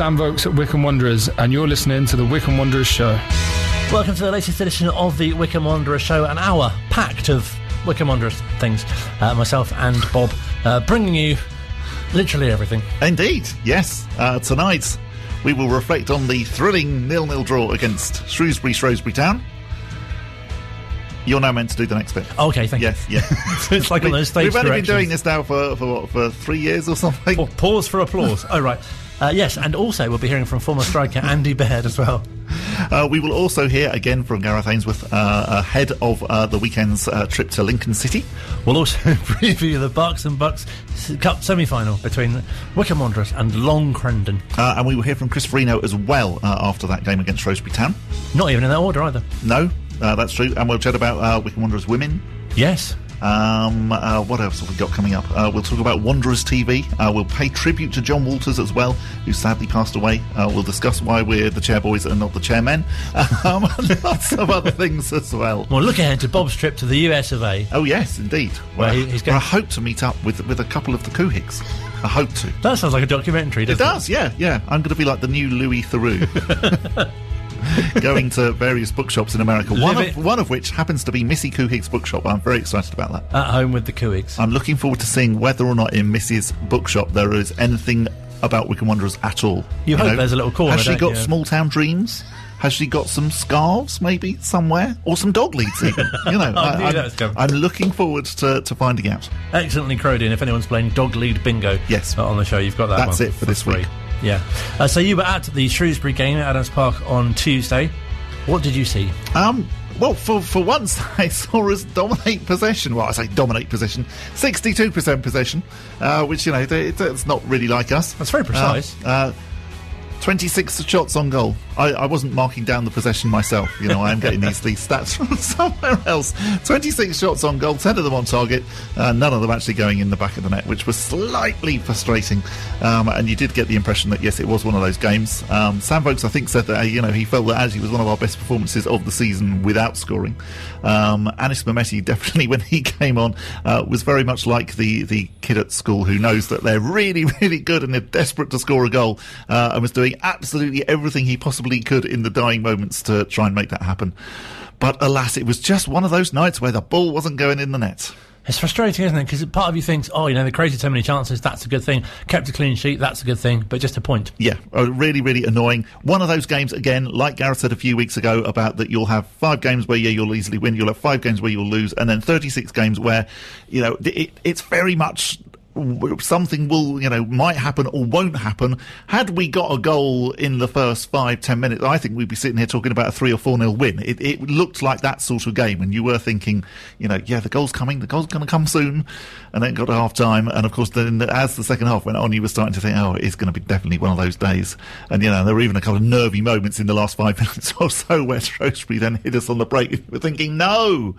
everyone, it's Sam Vokes at Wycombe Wanderers, and you're listening to the Wycombe Wanderers Show. Welcome to the latest edition of the Wycombe Wanderers Show, an hour packed of Wycombe Wanderers things. Uh, myself and Bob uh, bringing you literally everything. Indeed, yes. Uh, tonight we will reflect on the thrilling nil-nil draw against Shrewsbury Shrewsbury Town. You're now meant to do the next bit. Okay, thank Yes, you. Yes, yeah. it's like on those stage We've only been doing this now for for what, for three years or something. Pa- Pause for applause. oh, right. Uh, yes, and also we'll be hearing from former striker Andy Baird as well. Uh, we will also hear again from Gareth Ainsworth uh, ahead of uh, the weekend's uh, trip to Lincoln City. We'll also preview the Berks and Bucks Cup semi-final between Wycombe Wanderers and Long Crendon. Uh, and we will hear from Chris Forino as well uh, after that game against Shrewsbury Town. Not even in that order either. No, uh, that's true. And we'll chat about uh, Wycombe Wanderers women. Yes. Um, uh, what else have we got coming up? Uh, we'll talk about Wanderers TV. Uh, we'll pay tribute to John Walters as well, who sadly passed away. Uh, we'll discuss why we're the chairboys and not the chairmen. Um, lots of other things as well. Well, look ahead to Bob's trip to the US of A. Oh yes, indeed. Well, Well, he- he's going- I hope to meet up with with a couple of the Couhigs. I hope to. That sounds like a documentary, It doesn't it? does, yeah, yeah. I'm going to be like the new Louis Theroux. Going to various bookshops in America, one of, it- one of which happens to be Missy Couhig's bookshop. I'm very excited about that. At home with the Couhigs. I'm looking forward to seeing whether or not in Missy's bookshop there is anything about Wycombe Wanderers at all. You hope there's a little corner, Has she got you? small town dreams? Has she got some scarves, maybe somewhere, or some dog leads? Even you know, I am that was. I'm looking forward to, to finding out. Excellently crowed in. If anyone's playing dog lead bingo Yes. uh, on the show, you've got that That's one it for this free. week. Yeah. Uh, so you were at the Shrewsbury game at Adams Park on Tuesday. What did you see? Um, well, for for once, I saw us dominate possession. Well, I say dominate possession, sixty-two percent possession, uh, which you know it, it's not really like us. That's very precise. Uh, uh, Twenty-six shots on goal. I, I wasn't marking down the possession myself. You know, I am getting these these stats from somewhere else. Twenty-six shots on goal, ten of them on target, uh, none of them actually going in the back of the net, which was slightly frustrating. Um, and you did get the impression that yes, it was one of those games. Um, Sam Vokes, I think, said that you know he felt that actually was one of our best performances of the season without scoring. Um, Anis Mehmeti definitely, when he came on, uh, was very much like the the kid at school who knows that they're really, really good and they're desperate to score a goal, uh, and was doing absolutely everything he possibly could in the dying moments to try and make that happen. But alas, it was just one of those nights where the ball wasn't going in the net. It's frustrating, isn't it? Because part of you thinks, oh, you know, they created so many chances, that's a good thing. Kept a clean sheet, that's a good thing. But just a point. Yeah, really, really annoying. One of those games, again, like Gareth said a few weeks ago, about that you'll have five games where, yeah, you'll easily win, you'll have five games where you'll lose, and then 36 games where, you know, it, it's very much something will, you know, might happen or won't happen. Had we got a goal in the first five, ten minutes, I think we'd be sitting here talking about a three or four nil win. It, it looked like that sort of game, and you were thinking, you know, yeah, the goal's coming, the goal's going to come soon, and then got to half time, and of course, then as the second half went on, you were starting to think, oh, it's going to be definitely one of those days. And you know, there were even a couple of nervy moments in the last five minutes or so where Shrewsbury then hit us on the break. We were thinking, no,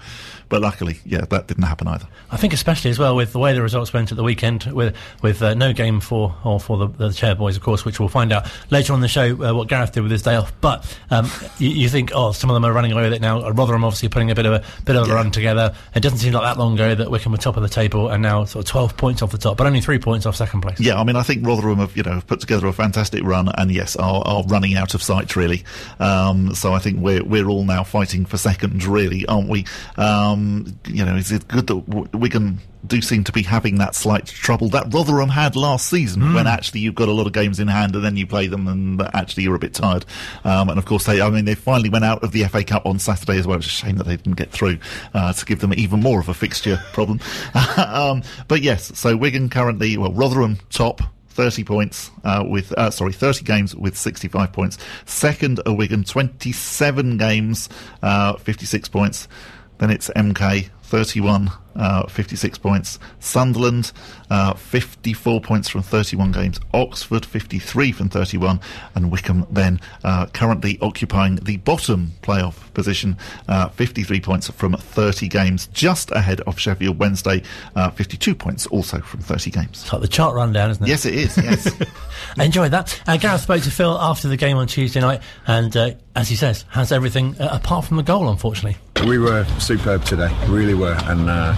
but luckily, yeah, that didn't happen either. I think especially as well with the way the results went at the weekend, with with uh, no game for or for the, the chair boys, of course, which we'll find out later on the show uh, what Gareth did with his day off. But um, you, you think, oh, some of them are running away with it now. Rotherham obviously putting a bit of a bit of a Yeah. run together. It doesn't seem like that long ago that Wycombe were top of the table and now sort of twelve points off the top, but only three points off second place. Yeah, I mean, I think Rotherham have you know have put together a fantastic run, and yes, are, are running out of sight really. Um, so I think we're we're all now fighting for second, really, aren't we? Um, you know, is it good that Wigan do seem to be having that slight trouble that Rotherham had last season, when actually you've got a lot of games in hand, and then you play them, and actually you're a bit tired. Um, and of course, they I mean they finally went out of the FA Cup on Saturday as well. It's a shame that they didn't get through uh, to give them even more of a fixture problem. um, but yes, so Wigan currently well Rotherham top. 30 points uh, with uh, sorry 30 games with 65 points second are Wigan 27 games uh, 56 points then it's MK 31 uh, 56 points Sunderland uh, 54 points from 31 games Oxford 53 from 31 and Wycombe then uh, currently occupying the bottom playoff position uh, 53 points from 30 games just ahead of Sheffield Wednesday uh, 52 points also from 30 games It's like the chart rundown, isn't it? yes it is yes I enjoyed that. Uh, Gareth spoke to Phil after the game on Tuesday night, and uh, as he says, has everything uh, apart from the goal, unfortunately. We were superb today, really were, and uh,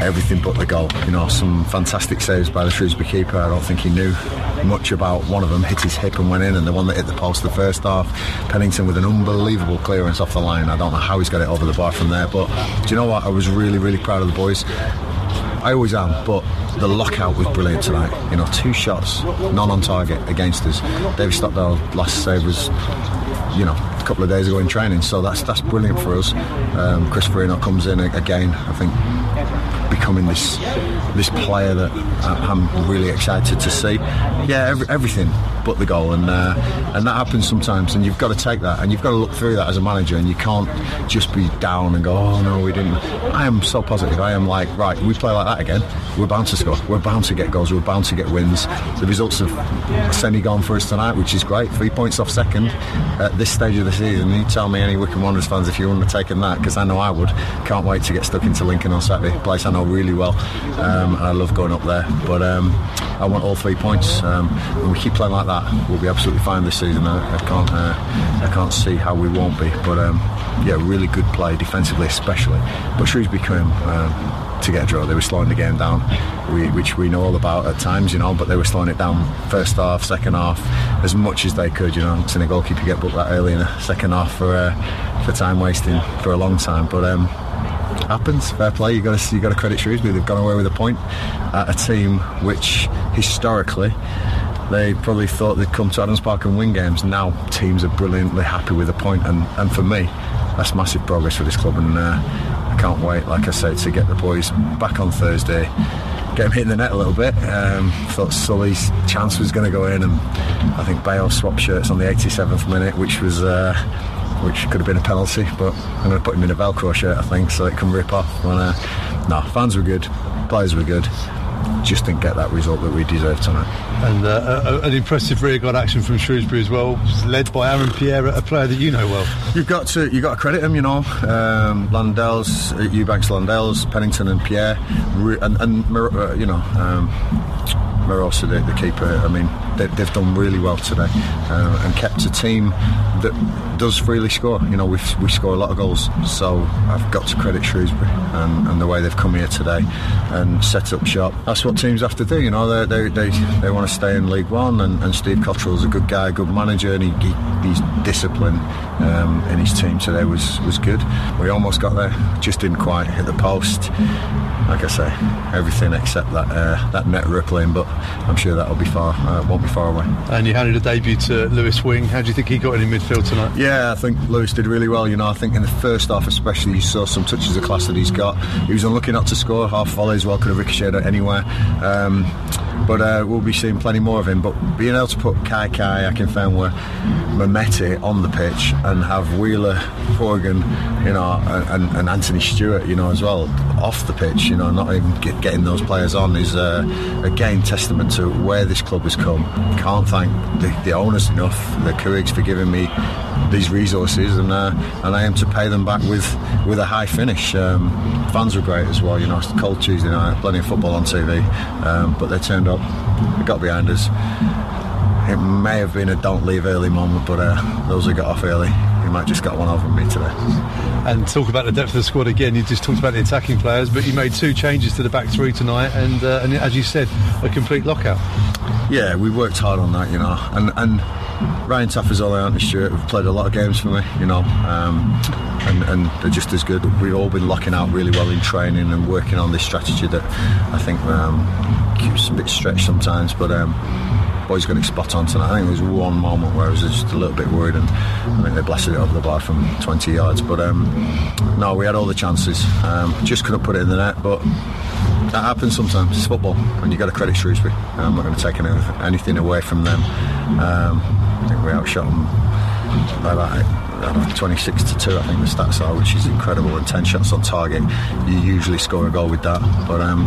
everything but the goal. You know, some fantastic saves by the Shrewsbury keeper. I don't think he knew much about one of them. Hit his hip and went in, and the one that hit the post the first half. Pennington with an unbelievable clearance off the line. I don't know how he's got it over the bar from there, but do you know what? I was really, really proud of the boys. I always am, but the lockout was brilliant tonight. You know, two shots, none on target against us. David Stockdale last save was, you know, a couple of days ago in training, so that's that's brilliant for us. Um, Chris Forino comes in again. I think becoming this this player that I'm really excited to see. Yeah, every, everything but the goal, and uh, and that happens sometimes, and you've got to take that, and you've got to look through that as a manager, and you can't just be down and go, oh no, we didn't. I am so positive. I am like, right, we play like that again. We're bound to score. We're bound to get goals. We're bound to get wins. The results have semi-gone for us tonight, which is great. Three points off second at this stage of the season. You tell me any Wycombe Wanderers fans if you wouldn't have taken that, because I know I would. Can't wait to get stuck into Lincoln on Saturday. Place I know really well. Um, I love going up there, but um, I want all three points. Um, and we keep playing like that, we'll be absolutely fine this season. I, I can't, uh, I can't see how we won't be. But um, yeah, really good play defensively, especially. But Shrewsbury came um, to get a draw. They were slowing the game down, we, which we know all about at times, you know. But they were slowing it down first half, second half, as much as they could. You know, seeing a goalkeeper get booked that early in the second half for uh, for time wasting for a long time. But um, happens. Fair play. You got to you got to credit Shrewsbury. They've gone away with a point at a team which historically they probably thought they'd come to Adams Park and win games. Now teams are brilliantly happy with a point, and and for me, that's massive progress for this club. And uh, I can't wait, like I said, to get the boys back on Thursday. Get them hitting the net a little bit. Um, thought Sully's chance was going to go in, and I think Bayo swapped shirts on the 87th minute, which was uh, which could have been a penalty, but I'm going to put him in a Velcro shirt, I think, so it can rip off. Uh, no, fans were good, players were good. Just didn't get that result that we deserved tonight. And uh, an impressive rearguard action from Shrewsbury as well, led by Aaron Pierre, a player that you know well. You've got to you got to credit him, you know. Um, Landell's, uh, Ebanks, Landell's, Pennington, and Pierre, and, and uh, you know. Um, the, the keeper, I mean, they, have done really well today uh, and kept a team that does freely score. You know, we we score a lot of goals, so I've got to credit Shrewsbury and, and, the way they've come here today and set up shop. That's what teams have to do. You know, they they, they, want to stay in League One, and, and Steve Cotterill's a good guy, a good manager, and he, he he's disciplined um, in his team today was was good. We almost got there, just didn't quite hit the post. Like I say, everything except that uh, that net rippling, but I'm sure that'll be far uh, won't be far away. And you handed a debut to Lewis Wing. How do you think he got in in midfield tonight? Yeah, I think Lewis did really well. You know, I think in the first half especially, you saw some touches of class that he's got. He was unlucky not to score. Half volley as well could have ricocheted it anywhere. Um, but uh, we'll be seeing plenty more of him. But being able to put Kai Kai, Akinfenwa, Mehmeti on the pitch and have Wheeler, Horgan, you know, and, and, Anthony Stewart, you know, as well off the pitch, you know, not even get, getting those players on is uh, again testament to where this club has come. Can't thank the, the owners enough, the Couhigs for giving me these resources, and uh, and I aim to pay them back with with a high finish. Um, fans were great as well, you know. It's cold Tuesday night, plenty of football on TV, um, but they turned up, they got behind us. It may have been a don't leave early moment, but uh, those who got off early, might just got one over me today. And talk about the depth of the squad again. You just talked about the attacking players, but you made two changes to the back three tonight, and uh, and as you said, a complete lockout. Yeah, we worked hard on that, you know, and and Ryan Tafazolli, Anthony Stewart have played a lot of games for me, you know, um, and, and, they're just as good. We've all been locking out really well in training and working on this strategy that I think um, keeps a bit stretched sometimes, but. Um, boys it spot on tonight. I think there was one moment where I was just a little bit worried, and I think they blasted it over the bar from 20 yards. But um, no, we had all the chances, um, just couldn't put it in the net. But that happens sometimes. It's football, and you got to credit Shrewsbury. I'm not going to take anything away from them. Um, I think we outshot them by about 26 to 2 I think the stats are which is incredible and 10 shots on target you usually score a goal with that but um,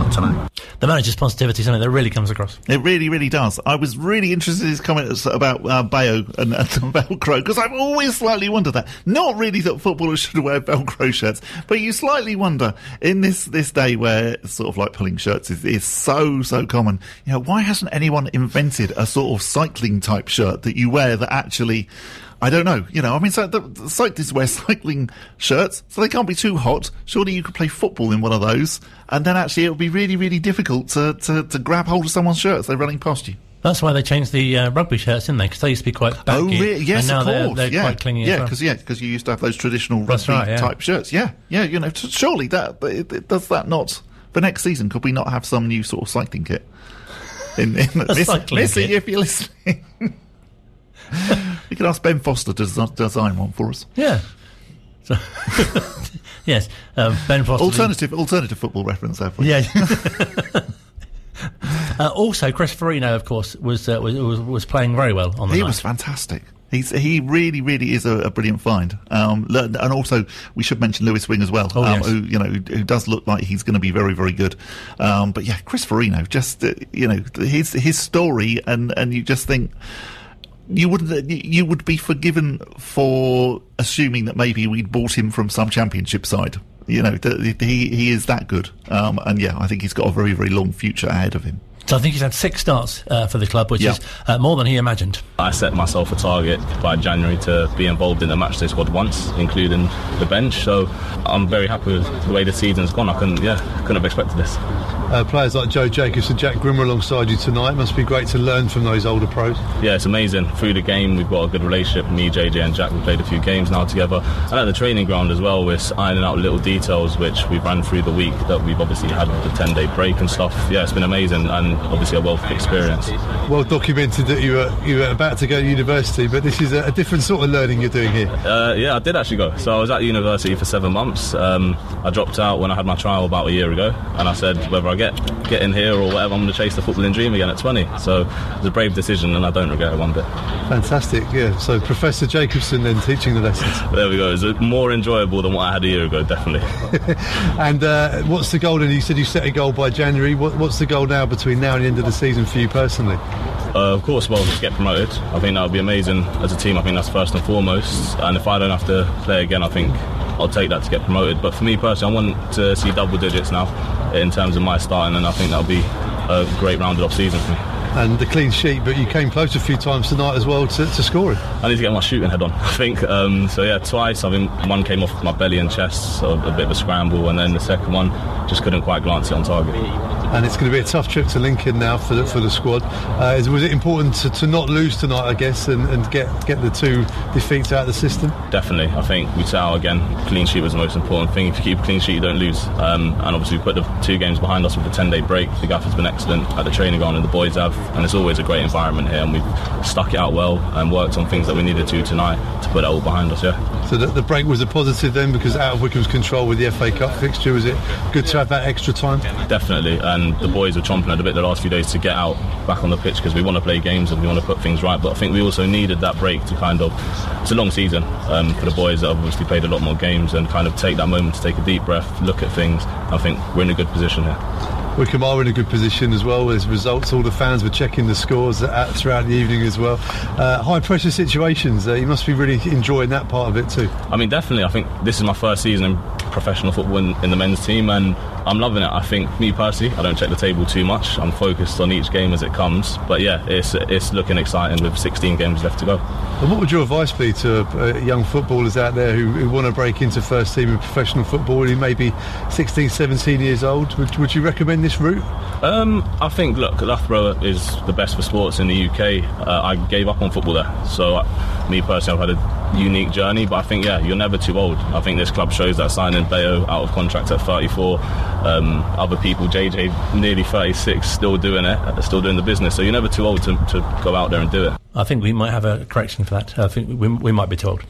not tonight the manager's positivity is something that really comes across. It really, really does. I was really interested in his comments about uh, Bayo and, and Velcro because I've always slightly wondered that. Not really that footballers should wear Velcro shirts, but you slightly wonder in this this day where sort of like pulling shirts is, is so so common. You know, why hasn't anyone invented a sort of cycling type shirt that you wear that actually I don't know. You know, I mean, so the, the cyclists wear cycling shirts, so they can't be too hot. Surely you could play football in one of those, and then actually it would be really, really difficult to, to, to grab hold of someone's shirt as they're running past you. That's why they changed the uh, rugby shirts, didn't they? Because they used to be quite baggy. Oh, really? Yes, and now of they're, course. they're yeah, quite clingy yeah, as well. because yeah, because you used to have those traditional rugby right, yeah. type shirts. Yeah, yeah. You know, surely that it, it, does that not for next season? Could we not have some new sort of cycling kit? In, in cycling Missy, if you're listening, you can ask Ben Foster to des- design one for us. Yeah. So, yes, uh, Ben Foster. Alternative, alternative football reference there. For you. Yeah. uh, also, Chris Forino, of course, was, uh, was was was playing very well on the He night. was fantastic. He's he really really is a, a brilliant find. Um, and also we should mention Lewis Wing as well, Oh, um, yes. who you know who, who does look like he's going to be very very good. Um, but yeah, Chris Forino, just uh, you know his his story, and and you just think. You wouldn't. you- You would be forgiven for assuming that maybe we'd bought him from some championship side. You know, he he is that good, um, and yeah, I think he's got a very very long future ahead of him. So I think he's had six starts uh, for the club, which Yeah. is uh, more than he imagined. I set myself a target by January to be involved in the matchday squad once, including the bench. So I'm very happy with the way the season's gone. I couldn't, yeah, couldn't have expected this. Uh, players like Joe Jacobs and Jack Grimmer alongside you tonight must be great to learn from those older pros. Yeah, it's amazing. Through the game, we've got a good relationship. Me, JJ, and Jack, we've played a few games now together. And at the training ground as well, we're ironing out little details which we've ran through the week that we've obviously had the 10 day break and stuff. Yeah, it's been amazing and obviously a wealth of experience. Well documented that you were you were about to go to university, but this is a, a different sort of learning you're doing here. Uh, yeah, I did actually go. So I was at university for seven months. Um, I dropped out when I had my trial about a year ago, and I said whether I get get in here or whatever, I'm going to chase the footballing dream again at 20. So it was a brave decision, and I don't regret it one bit. Fantastic, yeah. So Professor Jacobson then teaching the lessons. There we go. It's more enjoyable than what I had a year ago, definitely. And uh, what's the goal? And you said you set a goal by January. What, what's the goal now between now and the end of the season for you personally? Uh, of course, well, to get promoted. I think that would be amazing as a team. I think that's first and foremost. And if I don't have to play again, I think I'll take that to get promoted. But for me personally, I want to see double digits now in terms of my starting, and I think that'll be a great rounded off season for me. And the clean sheet, but you came close a few times tonight as well to, to scoring. I need to get my shooting head on. I think um, so. Yeah, twice. I think one came off my belly and chest, so a bit of a scramble, and then the second one just couldn't quite glance it on target. And it's going to be a tough trip to Lincoln now for the, for the squad. Uh, is- was it important to, to not lose tonight, I guess, and, and get get the two defeats out of the system? Definitely, I think we out again. Clean sheet was the most important thing. If you keep a clean sheet, you don't lose. Um, and obviously, we put the two games behind us with a 10-day break. The gaffer's been excellent at the training ground, and the boys have. And it's always a great environment here, and we've stuck it out well and worked on things that we needed to tonight to put it all behind us. Yeah. So the, the break was a positive then, because out of Wycombe's control with the FA Cup fixture, was it good to have that extra time? Definitely, and the boys were chomping at a bit the last few days to get out back on the pitch because we want to play games and we want to put things right. But I think we also needed that break to kind of. It's a long season um, for the boys that have obviously played a lot more games and kind of take that moment to take a deep breath, look at things. I think we're in a good position here. Wycombe are in a good position as well. There's results. All the fans were checking the scores at, throughout the evening as well. Uh, high pressure situations. Uh, you must be really enjoying that part of it too. I mean, definitely. I think this is my first season in professional football in, in the men's team, and I'm loving it. I think me personally, I don't check the table too much. I'm focused on each game as it comes. But yeah, it's it's looking exciting with 16 games left to go. And what would your advice be to uh, young footballers out there who, who want to break into first team in professional football, who may be 16, 17 years old? Would, would you recommend this route? Um, I think, look, Loughborough is the best for sports in the UK. Uh, I gave up on football there, so uh, me personally, I've had a unique journey. But I think, yeah, you're never too old. I think this club shows that signing Bayo out of contract at 34. Um, other people, JJ, nearly 36, still doing it, uh, still doing the business. So you're never too old to, to go out there and do it. I think we might have a correction for that. I think we, we might be told.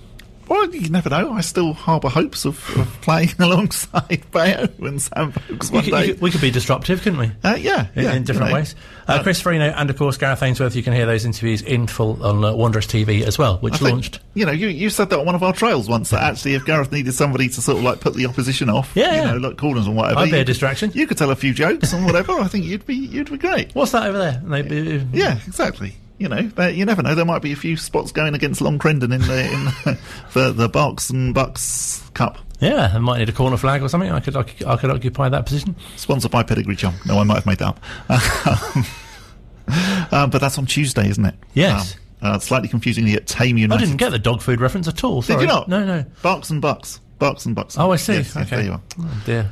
Well, you never know. I still harbour hopes of, of playing alongside Bayo and Sam We one could, day. we could- we could be disruptive, couldn't we? Uh, yeah, in, yeah, in different you know. ways. Uh, Chris Forino and, of course, Gareth Ainsworth. You can hear those interviews in full on uh, Wanderers TV as well, which I think, launched. You know, you, you said that on one of our trials once that actually, if Gareth needed somebody to sort of like put the opposition off, Yeah, you know, like corners and whatever, I'd be a could- distraction. You could tell a few jokes and whatever. I think you'd be you'd be great. What's that over there? Uh, Yeah, exactly. You know, you never know. There might be a few spots going against Long Crendon in the in the, the, the Barks and Bucks Cup, Yeah, I might need a corner flag or something. I could, I could, I could occupy that position. sponsored by Pedigree Chum. No, I might have made that up. um, but that's on Tuesday, isn't it? Yes. Um, Uh, slightly confusingly at Thame I didn't get the dog food reference at all. Did Sorry. you not? No, no. Barks and Bucks. Barks and Bucks. Oh, I see. Yes, yes, okay. there you are. Oh, dear.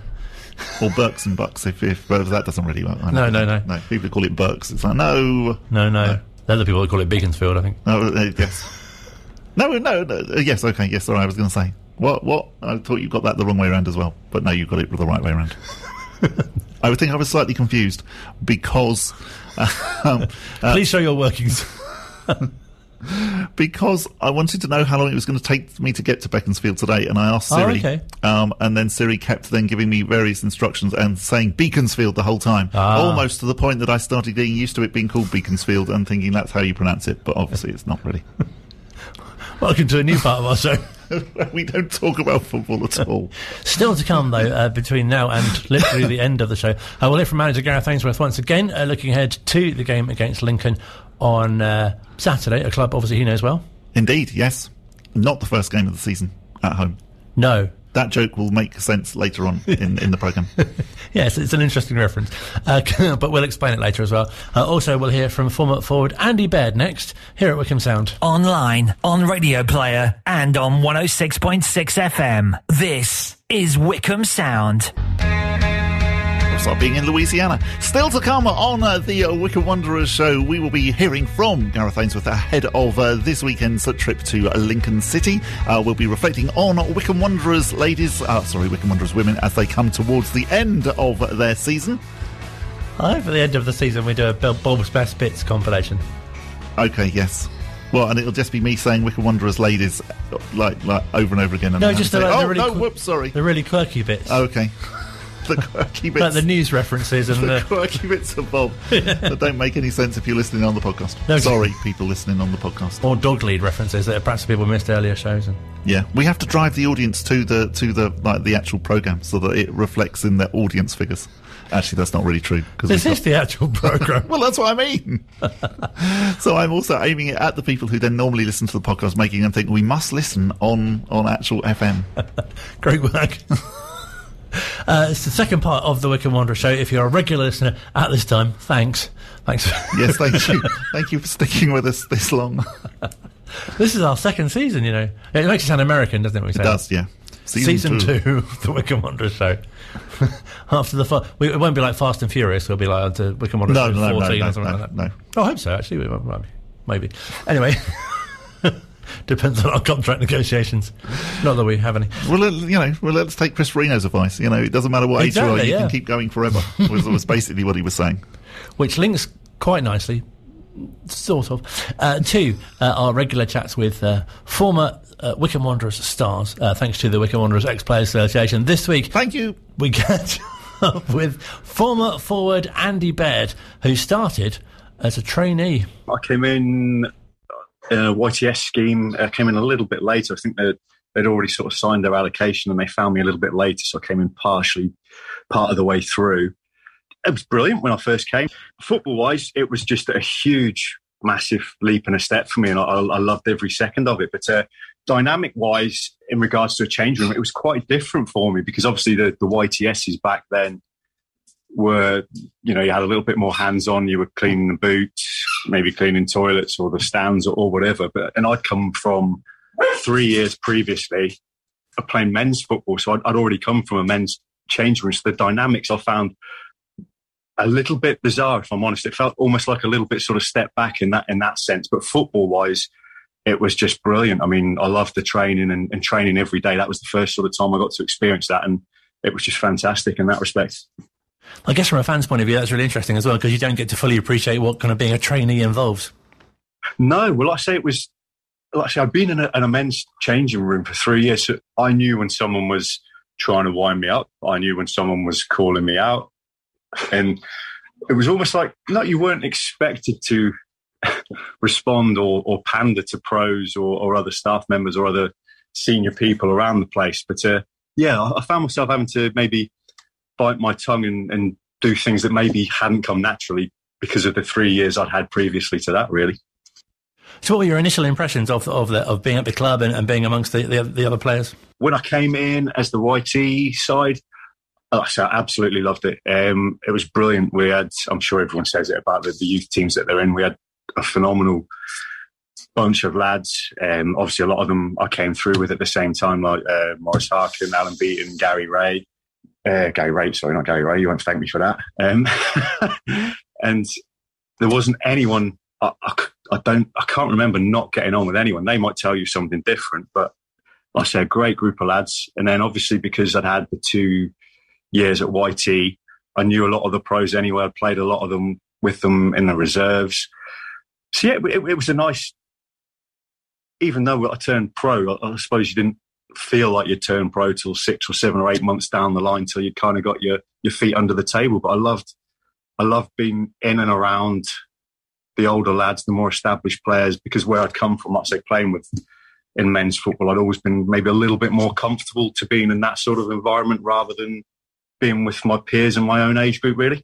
Or Burks and Bucks, if, if but that doesn't really work. No, no, no. No, people call it Burks. It's like, no. No, no. They're the people that call it Beaconsfield, I think. Oh, uh, yes. no, no, no. uh, Yes, okay. Yes, sorry, I was going to say. What, what? I thought you got that the wrong way around as well. But no, you got it the right way around. I would think I was slightly confused because um, uh, Please show your workings. because I wanted to know how long it was going to take me to get to Beaconsfield today, and I asked Oh, Siri, okay. um, and then Siri kept then giving me various instructions and saying Beaconsfield the whole time, Ah. almost to the point that I started getting used to it being called Beaconsfield and thinking that's how you pronounce it, but obviously it's not really. Welcome to a new part of our show. we don't talk about football at all. Still to come, though, uh, between now and literally the end of the show. Uh, we'll hear from manager Gareth Ainsworth once again, uh, looking ahead to the game against Lincoln on uh, Saturday, a club obviously he knows well. Indeed, yes, not the first game of the season at home. No. That joke will make sense later on in, in the programme. Yes, it's an interesting reference, uh, but we'll explain it later as well. Uh, also, we'll hear from former forward Andy Baird next, here at Wycombe Sound. Online, on Radio Player, and on 106.6 FM. This is Wycombe Sound. Start being in Louisiana. Still to come on uh, the uh, Wycombe Wanderers show, we will be hearing from Gareth Ainsworth ahead of uh, this weekend's trip to Lincoln City. Uh, we'll be reflecting on Wycombe Wanderers ladies, uh, sorry, Wycombe Wanderers women as they come towards the end of their season. I hope at the end of the season we do a Bob's Best Bits compilation. Okay, yes. Well, and it'll just be me saying Wycombe Wanderers ladies uh, like like over and over again. And No, just the, to say, the oh really no, qu- whoops, sorry. the really quirky bits, Okay, the quirky bits. like the news references and the the. quirky bits of Bob that don't make any sense if you're listening on the podcast. No. Sorry, people listening on the podcast. Or dog lead references that perhaps people missed earlier shows. And Yeah, we have to drive the audience to the to the like the actual program so that it reflects in their audience figures. Actually, that's not really true. 'cause this is the actual program. well, that's what I mean. so I'm also aiming it at the people who then normally listen to the podcast, making them think we must listen on on actual FM. Great work. Uh, it's the second part of the Wycombe Wanderer show. If you're a regular listener at this time, thanks. Thanks. yes, thank you, thank you for sticking with us this long. this is our second season, you know. It makes it sound American, doesn't it? It does, yeah. Season, two. of the Wycombe Wanderer show. After the fa- we, it won't be like Fast and Furious. It'll be like onto Wycombe Wanderer No, show no, no, 14 no, or something no, like that. no. Oh, I hope so. Actually, maybe. Anyway, depends on our contract negotiations. Not that we have any. Well, let- you know, well, let's take Chris Forino's advice. You know, it doesn't matter what age you are, you yeah. can keep going forever. was, was basically what he was saying. which links quite nicely, sort of, uh, to uh, our regular chats with uh, former uh, Wycombe Wanderers stars, uh, thanks to the Wycombe Wanderers Ex Players Association. This week, Thank you. we catch up with former forward Andy Baird, who started as a trainee. I came in uh, YTS scheme. uh, came in a little bit later. I think they'd, they'd already sort of signed their allocation, and they found me a little bit later, so I came in partially part of the way through. It was brilliant when I first came. Football wise, it was just a huge, massive leap and a step for me, and I, I loved every second of it. But uh, dynamic wise, in regards to a change room, it was quite different for me because obviously the, the YTSs back then were, you know, you had a little bit more hands on. You were cleaning the boots, maybe cleaning toilets or the stands or, or whatever. But and I'd come from three years previously of playing men's football, so I'd, I'd already come from a men's change room. So the dynamics I found a little bit bizarre, if I'm honest. It felt almost like a little bit sort of step back in that in that sense. But football wise, it was just brilliant. I mean, I loved the training and, and training every day. That was the first sort of time I got to experience that, and it was just fantastic in that respect. I guess from a fan's point of view, that's really interesting as well because you don't get to fully appreciate what kind of being a trainee involves. No, well, I say it was. I say, I've been in a, in a men's changing room for three years. So I knew when someone was trying to wind me up. I knew when someone was calling me out, and it was almost like no, you weren't expected to respond or, or pander to pros or, or other staff members or other senior people around the place. But uh, yeah, I found myself having to maybe bite my tongue and, and do things that maybe hadn't come naturally because of the three years I'd had previously to that. Really. So, what were your initial impressions of of, the, of being at the club and, and being amongst the, the, the other players? when I came in as the YT side, I absolutely loved it. Um, it was brilliant. We had, I'm sure everyone says it about the, the youth teams that they're in. We had a phenomenal bunch of lads. Um, obviously, a lot of them I came through with at the same time, like uh, Maurice Harkin, Alan Beaton, Gary Ray. Uh, Gary Ray, sorry, not Gary Ray. You won't thank me for that. Um, and there wasn't anyone. I, I, I, don't. I can't remember not getting on with anyone. They might tell you something different, but I said, a great group of lads. And then obviously because I'd had the two years at YT, I knew a lot of the pros anyway. I played a lot of them with them in the reserves. So yeah, it, it was a nice. Even though I turned pro, I, I suppose you didn't feel like you turned pro till six or seven or eight months down the line till you kind of got your your feet under the table. But I loved, I loved being in and around the older lads, the more established players, because where I'd come from, I'd say playing with in men's football, I'd always been maybe a little bit more comfortable to being in that sort of environment rather than being with my peers in my own age group, really.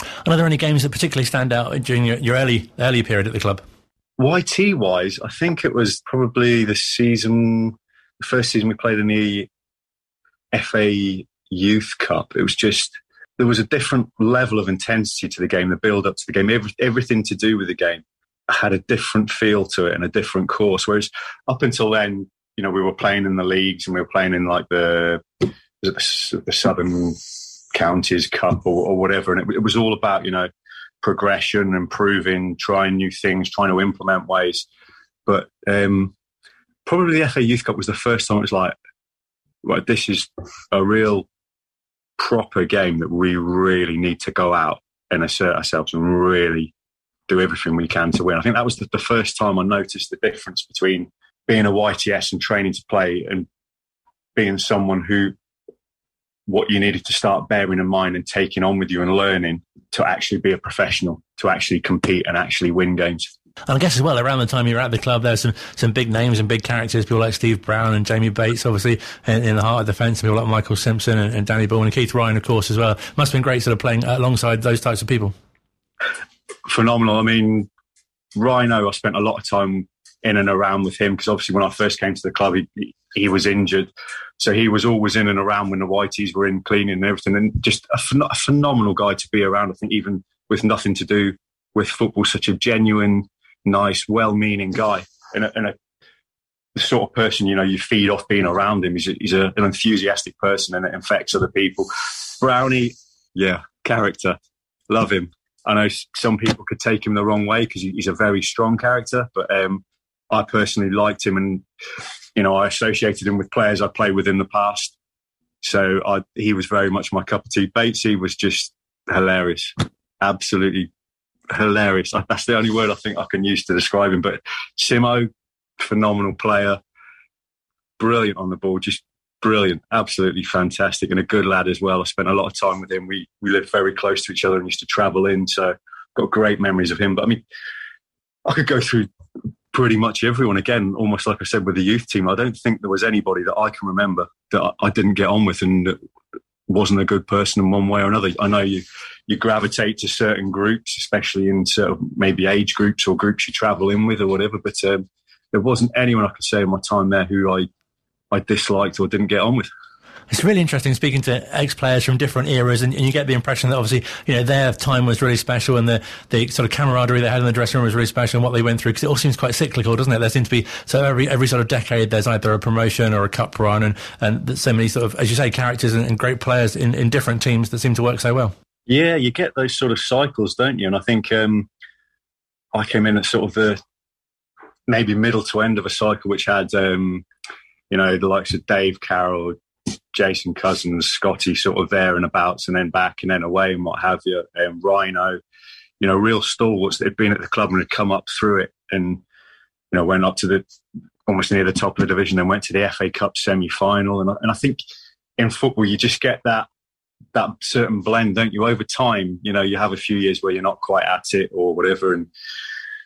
And are there any games that particularly stand out during your, your early early period at the club? YT wise, I think it was probably the season, the first season we played in the FA Youth Cup. It was just there was a different level of intensity to the game, the build up to the game, every, everything to do with the game had a different feel to it and a different course. Whereas up until then, you know, we were playing in the leagues and we were playing in like the the, the Southern Counties Cup or, or whatever, and it, it, was all about you know progression, improving, trying new things, trying to implement ways. But um, probably the FA Youth Cup was the first time it was like, right, this is a real proper game that we really need to go out and assert ourselves and really do everything we can to win. I think that was the, the first time I noticed the difference between being a YTS and training to play and being someone who what you needed to start bearing in mind and taking on with you and learning to actually be a professional, to actually compete and actually win games. And I guess as well, around the time you were at the club, there's some, some big names and big characters, people like Steve Brown and Jamie Bates, obviously, in, in the heart of defence, people like Michael Simpson and, and Danny Bull and Keith Ryan, of course, as well. Must have been great sort of playing uh, alongside those types of people. Phenomenal. I mean, Rhino, I spent a lot of time in and around with him because obviously when I first came to the club, he, he was injured. So he was always in and around when the Whiteys were in cleaning and everything, and just a, phen- a phenomenal guy to be around. I think even with nothing to do with football, such a genuine, nice, well-meaning guy, and a, and a the sort of person you know you feed off being around him. He's, a, he's a, an enthusiastic person, and it infects other people. Brownie, yeah, character, love him. I know some people could take him the wrong way because he's a very strong character, but um, I personally liked him, and you know, I associated him with players I played with in the past. So I, he was very much my cup of tea. Batesy was just hilarious, absolutely hilarious. That's the only word I think I can use to describe him. But Simo, phenomenal player, brilliant on the ball, just brilliant, absolutely fantastic, and a good lad as well. I spent a lot of time with him. We we lived very close to each other and used to travel in, so got great memories of him. But I mean, I could go through pretty much everyone. Again, almost like I said with the youth team, I don't think there was anybody that I can remember that I didn't get on with and wasn't a good person in one way or another. I know you you gravitate to certain groups, especially in sort of maybe age groups or groups you travel in with or whatever. But um, there wasn't anyone I could say in my time there who I I disliked or didn't get on with. It's really interesting speaking to ex players from different eras, and, and, you get the impression that obviously, you know, their time was really special, and the, the sort of camaraderie they had in the dressing room was really special, and what they went through, because it all seems quite cyclical, doesn't it? There seems to be so every every sort of decade, there's either a promotion or a cup run, and and so many sort of, as you say, characters and, and great players in, in different teams that seem to work so well. Yeah, you get those sort of cycles, don't you? And I think um, I came in at sort of the maybe middle to end of a cycle, which had um, you know the likes of Dave Carroll, Jason Cousins, Scotty sort of there and abouts and then back and then away and what have you. And Rhino, you know, real stalwarts that had been at the club and had come up through it and, you know, went up to the almost near the top of the division and went to the FA Cup semi final. And, and I think in football, you just get that that certain blend, don't you? Over time, you know, you have a few years where you're not quite at it or whatever, and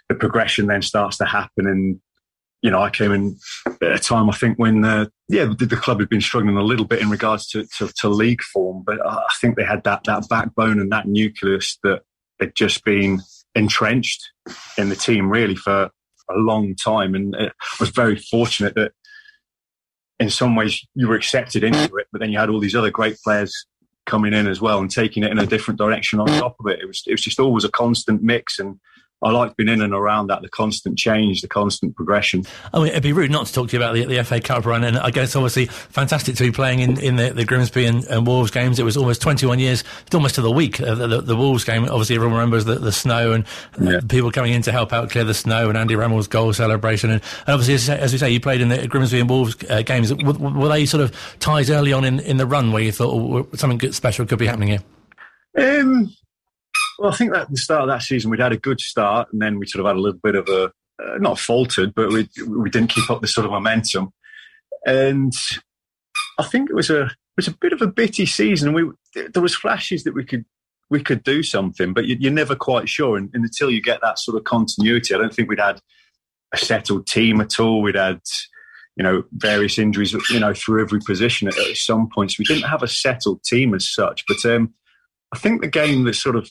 the progression then starts to happen. And you know, I came in at a time I think when uh, yeah the, the, club had been struggling a little bit in regards to, to, to, league form, but I think they had that that backbone and that nucleus that had just been entrenched in the team really for a long time, and I was very fortunate that in some ways you were accepted into it, but then you had all these other great players coming in as well and taking it in a different direction on top of it. It was it was just always a constant mix and I like being in and around that, the constant change, the constant progression. I mean, it'd be rude not to talk to you about the, the FA Cup run, and I guess obviously fantastic to be playing in, in the, the Grimsby and, and, Wolves games. It was almost 21 years, it's almost to the week, uh, the, the, Wolves game. Obviously, everyone remembers the, the snow and uh, yeah. people coming in to help out clear the snow and Andy Rammell's goal celebration. And, and obviously, as, as, we say, you played in the Grimsby and Wolves uh, games. Were, were, they sort of ties early on in, in the run where you thought oh, something special could be happening here? Um, well, I think that at the start of that season we'd had a good start, and then we sort of had a little bit of a uh, not faltered, but we we didn't keep up the sort of momentum, and I think it was a it was a bit of a bitty season. We there was flashes that we could we could do something, but you, are never quite sure. And, and, until you get that sort of continuity, I don't think we'd had a settled team at all. We'd had you know various injuries, you know, through every position at, at some points. We didn't have a settled team as such, but um, I think the game that sort of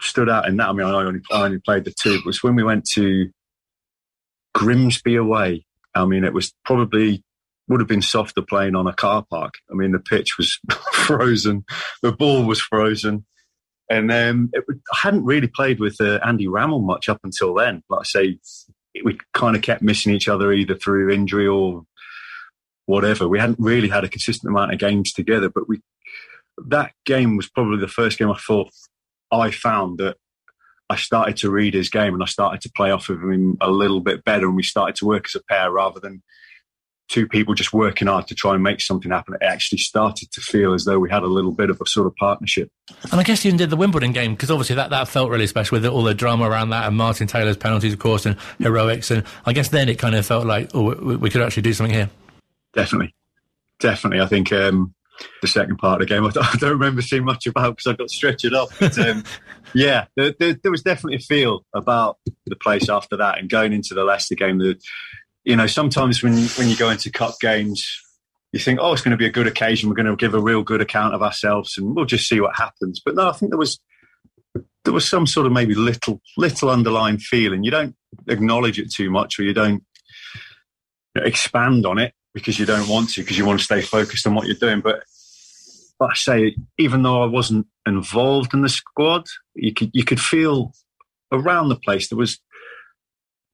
stood out in that. I mean, I only, I only played the two. It was when we went to Grimsby away. I mean, it was probably would have been softer playing on a car park. I mean, the pitch was frozen, the ball was frozen, and um, it, I hadn't really played with uh, Andy Rammell much up until then. Like I say, we kind of kept missing each other either through injury or whatever. We hadn't really had a consistent amount of games together, but we that game was probably the first game I thought I found that I started to read his game and I started to play off of him a little bit better, and we started to work as a pair rather than two people just working hard to try and make something happen. It actually started to feel as though we had a little bit of a sort of partnership. And I guess you did the Wimbledon game because obviously that, that felt really special with all the drama around that and Martin Taylor's penalties, of course, and heroics. And I guess then it kind of felt like, oh, we, we could actually do something here. Definitely. Definitely. I think um, the second part of the game. I don't, I don't remember seeing much about because I got stretched up. But um, yeah, there, there, there, was definitely a feel about the place after that, and going into the Leicester game. That you know, sometimes when when you go into cup games, you think, oh, it's going to be a good occasion. We're going to give a real good account of ourselves, and we'll just see what happens. But no, I think there was there was some sort of maybe little little underlying feeling. You don't acknowledge it too much, or you don't expand on it because you don't want to, because you want to stay focused on what you're doing. But like I say, even though I wasn't involved in the squad, you could you could feel around the place there was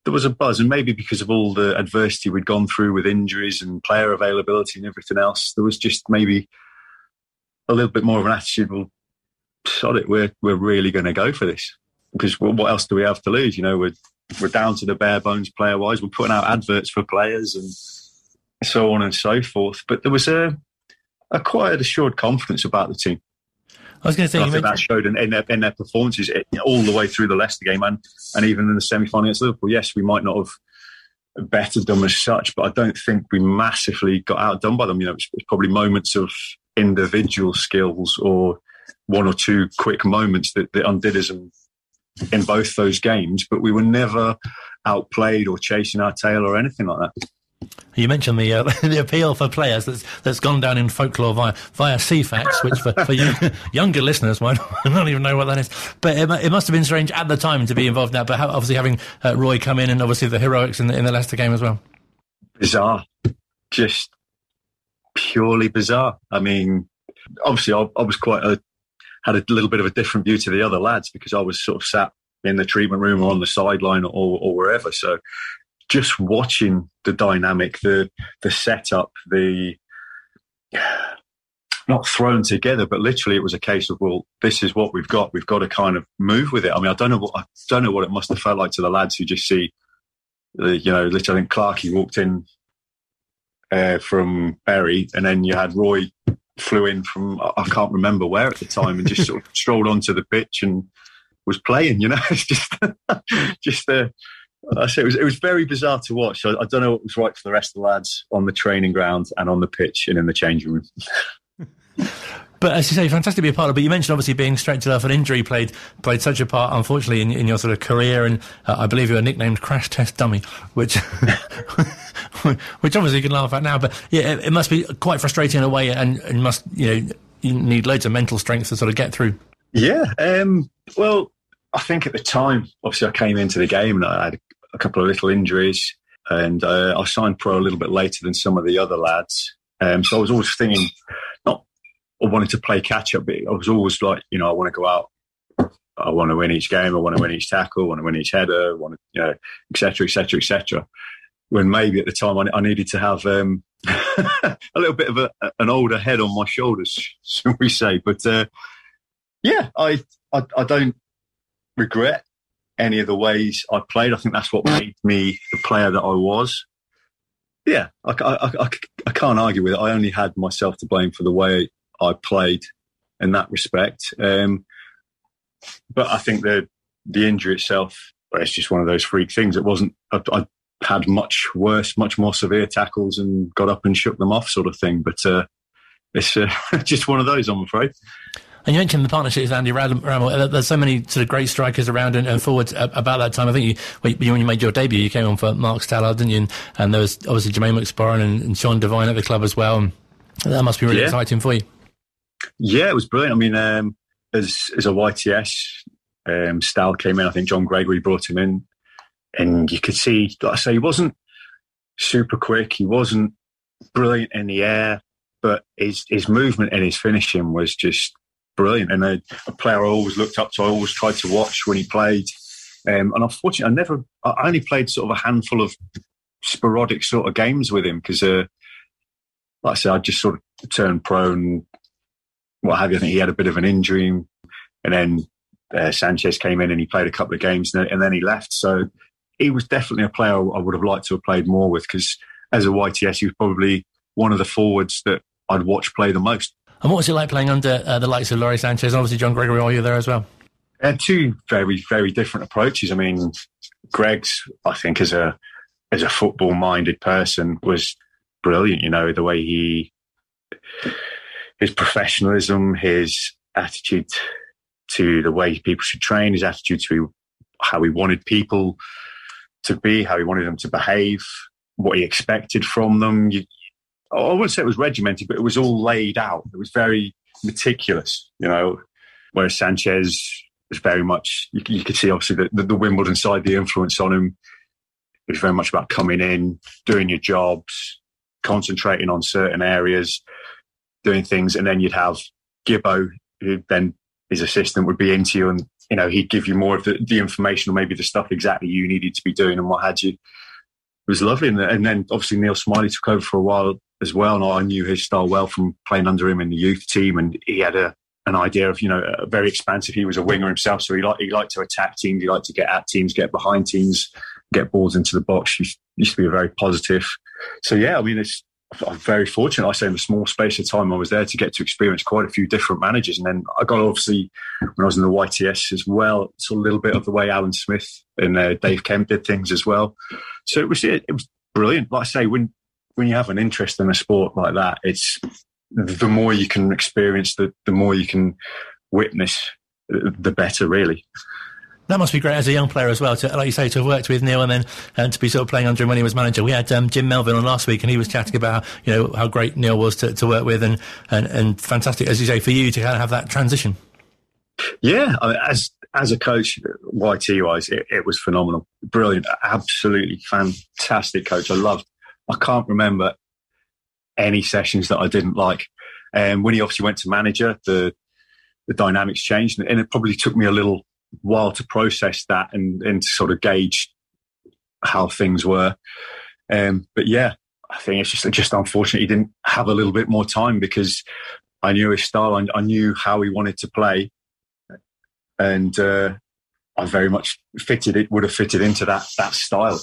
there was a buzz, and maybe because of all the adversity we'd gone through with injuries and player availability and everything else, there was just maybe a little bit more of an attitude. Well, sod it, we're we're really going to go for this because what else do we have to lose? You know, we're we're down to the bare bones player wise. We're putting out adverts for players and so on and so forth. But there was a, a quiet, assured confidence about the team. I was going to say, think that showed in, in, their, in their performances eh, all the way through the Leicester game and, and even in the semi final against Liverpool. Yes, we might not have bettered them as such, but I don't think we massively got outdone by them. You know, it's, it's probably moments of individual skills or one or two quick moments that, that undid us in, in both those games, but we were never outplayed or chasing our tail or anything like that. You mentioned the uh, the appeal for players that's that's gone down in folklore via via Ceefax, which for, for you, younger listeners might not even know what that is. But it, it, must have been strange at the time to be involved in that. But how, obviously having uh, Roy come in and obviously the heroics in the, in the Leicester game as well. Bizarre, just purely bizarre. I mean, obviously I, I was quite a had a little bit of a different view to the other lads because I was sort of sat in the treatment room or on the sideline or, or wherever. So just watching the dynamic, the the setup, the not thrown together, but literally it was a case of, well, this is what we've got. We've got to kind of move with it. I mean, I don't know what I don't know what it must have felt like to the lads who just see, the, you know, literally I think Clarkey walked in uh, from Bury, and then you had Roy flew in from I can't remember where at the time, and just sort of strolled onto the pitch and was playing. You know, it's just just the I say it was it was very bizarre to watch. I, I don't know what was right for the rest of the lads on the training ground and on the pitch and in the changing room. But as you say, fantastic to be a part of. But you mentioned obviously being stretched off an injury played played such a part, unfortunately, in, in your sort of career. And uh, I believe you were nicknamed Crash Test Dummy, which which obviously you can laugh at now. But yeah, it, it must be quite frustrating in a way, and, and must you know you need loads of mental strength to sort of get through. Yeah. Um, well, I think at the time, obviously, I came into the game and I had a couple of little injuries, and uh, I signed pro a little bit later than some of the other lads. Um, so I was always thinking, not I wanted to play catch up, but I was always like, you know, I want to go out I want to win each game. I want to win each tackle. I want to win each header. Want to, you know, etc., etc., etc. When maybe at the time I, I needed to have um, a little bit of a, an older head on my shoulders, shall we say? But uh, yeah, I, I I don't regret any of the ways I played. I think that's what made me the player that I was. Yeah, I, I, I, I can't argue with it. I only had myself to blame for the way I played in that respect. Um, but I think the the injury itself, well, it's just one of those freak things. It wasn't. I, I, had much worse, much more severe tackles and got up and shook them off, sort of thing. But uh, it's uh, just one of those, I'm afraid. And you mentioned the partnership with Andy Rammell. There's so many sort of great strikers around and, and forwards about that time. I think you, when you made your debut, you came on for Mark Stallard, didn't you? And, and there was obviously Jermaine McSporran and, and, Sean Devine at the club as well. And that must be really yeah. exciting for you. Yeah, it was brilliant. I mean, um, as as a YTS, um, Stal came in. I think John Gregory brought him in, and you could see, like I say, he wasn't super quick. He wasn't brilliant in the air, but his his movement and his finishing was just brilliant. And a, a player I always looked up to. I always tried to watch when he played. Um, and unfortunately, I never. I only played sort of a handful of sporadic sort of games with him because, uh, like I said, I just sort of turned pro and what have you. I think he had a bit of an injury, and then uh, Sanchez came in and he played a couple of games, and, and then he left. So he was definitely a player I would have liked to have played more with because as a YTS, he was probably one of the forwards that I'd watch play the most. And what was it like playing under uh, the likes of Lawrie Sanchez? and Obviously, John Gregory, are you there as well? had two very, very different approaches. I mean, Greg's, I think, as a as a football minded person, was brilliant. You know, the way he, his professionalism, his attitude to the way people should train, his attitude to how he wanted people to be, how he wanted them to behave, what he expected from them. You, Oh, I wouldn't say it was regimented, but it was all laid out. It was very meticulous, you know. Whereas Sanchez was very much, you, you could see obviously the, the, the, Wimbledon side, the influence on him. It was very much about coming in, doing your jobs, concentrating on certain areas, doing things, and then you'd have Gibbo, who then his assistant would be into you, and you know he'd give you more of the, the information or maybe the stuff exactly you needed to be doing and what had you. It was lovely, and, and then obviously Neil Smillie took over for a while as well. And I knew his style well from playing under him in the youth team. And he had a, an idea of, you know, very expansive. He was a winger himself. So he liked, he liked to attack teams. He liked to get at teams, get behind teams, get balls into the box. He used to be a very positive. So yeah, I mean, it's, I'm very fortunate. I say in the small space of time I was there to get to experience quite a few different managers. And then I got obviously when I was in the YTS as well, it's a little bit of the way Alan Smith and uh, Dave Kemp did things as well. So it was it, it was brilliant. Like I say, when when you have an interest in a sport like that, it's the more you can experience, the, the more you can witness, the better, really. That must be great as a young player as well, to, like you say, to have worked with Neil and then and to be sort of playing under him when he was manager. We had um, Jim Melvin on last week, and he was chatting about you know how great Neil was to, to work with, and, and and fantastic, as you say, for you to kind of have that transition. Yeah, as as a coach, YT wise, it, it was phenomenal, brilliant, absolutely fantastic coach. I loved I can't remember any sessions that I didn't like. And um, when he obviously went to manager, the the dynamics changed, and it probably took me a little while to process that and, and to sort of gauge how things were. Um, but yeah, I think it's just just unfortunate he didn't have a little bit more time because I knew his style, I, I knew how he wanted to play, and uh, I very much fitted it would have fitted into that that style.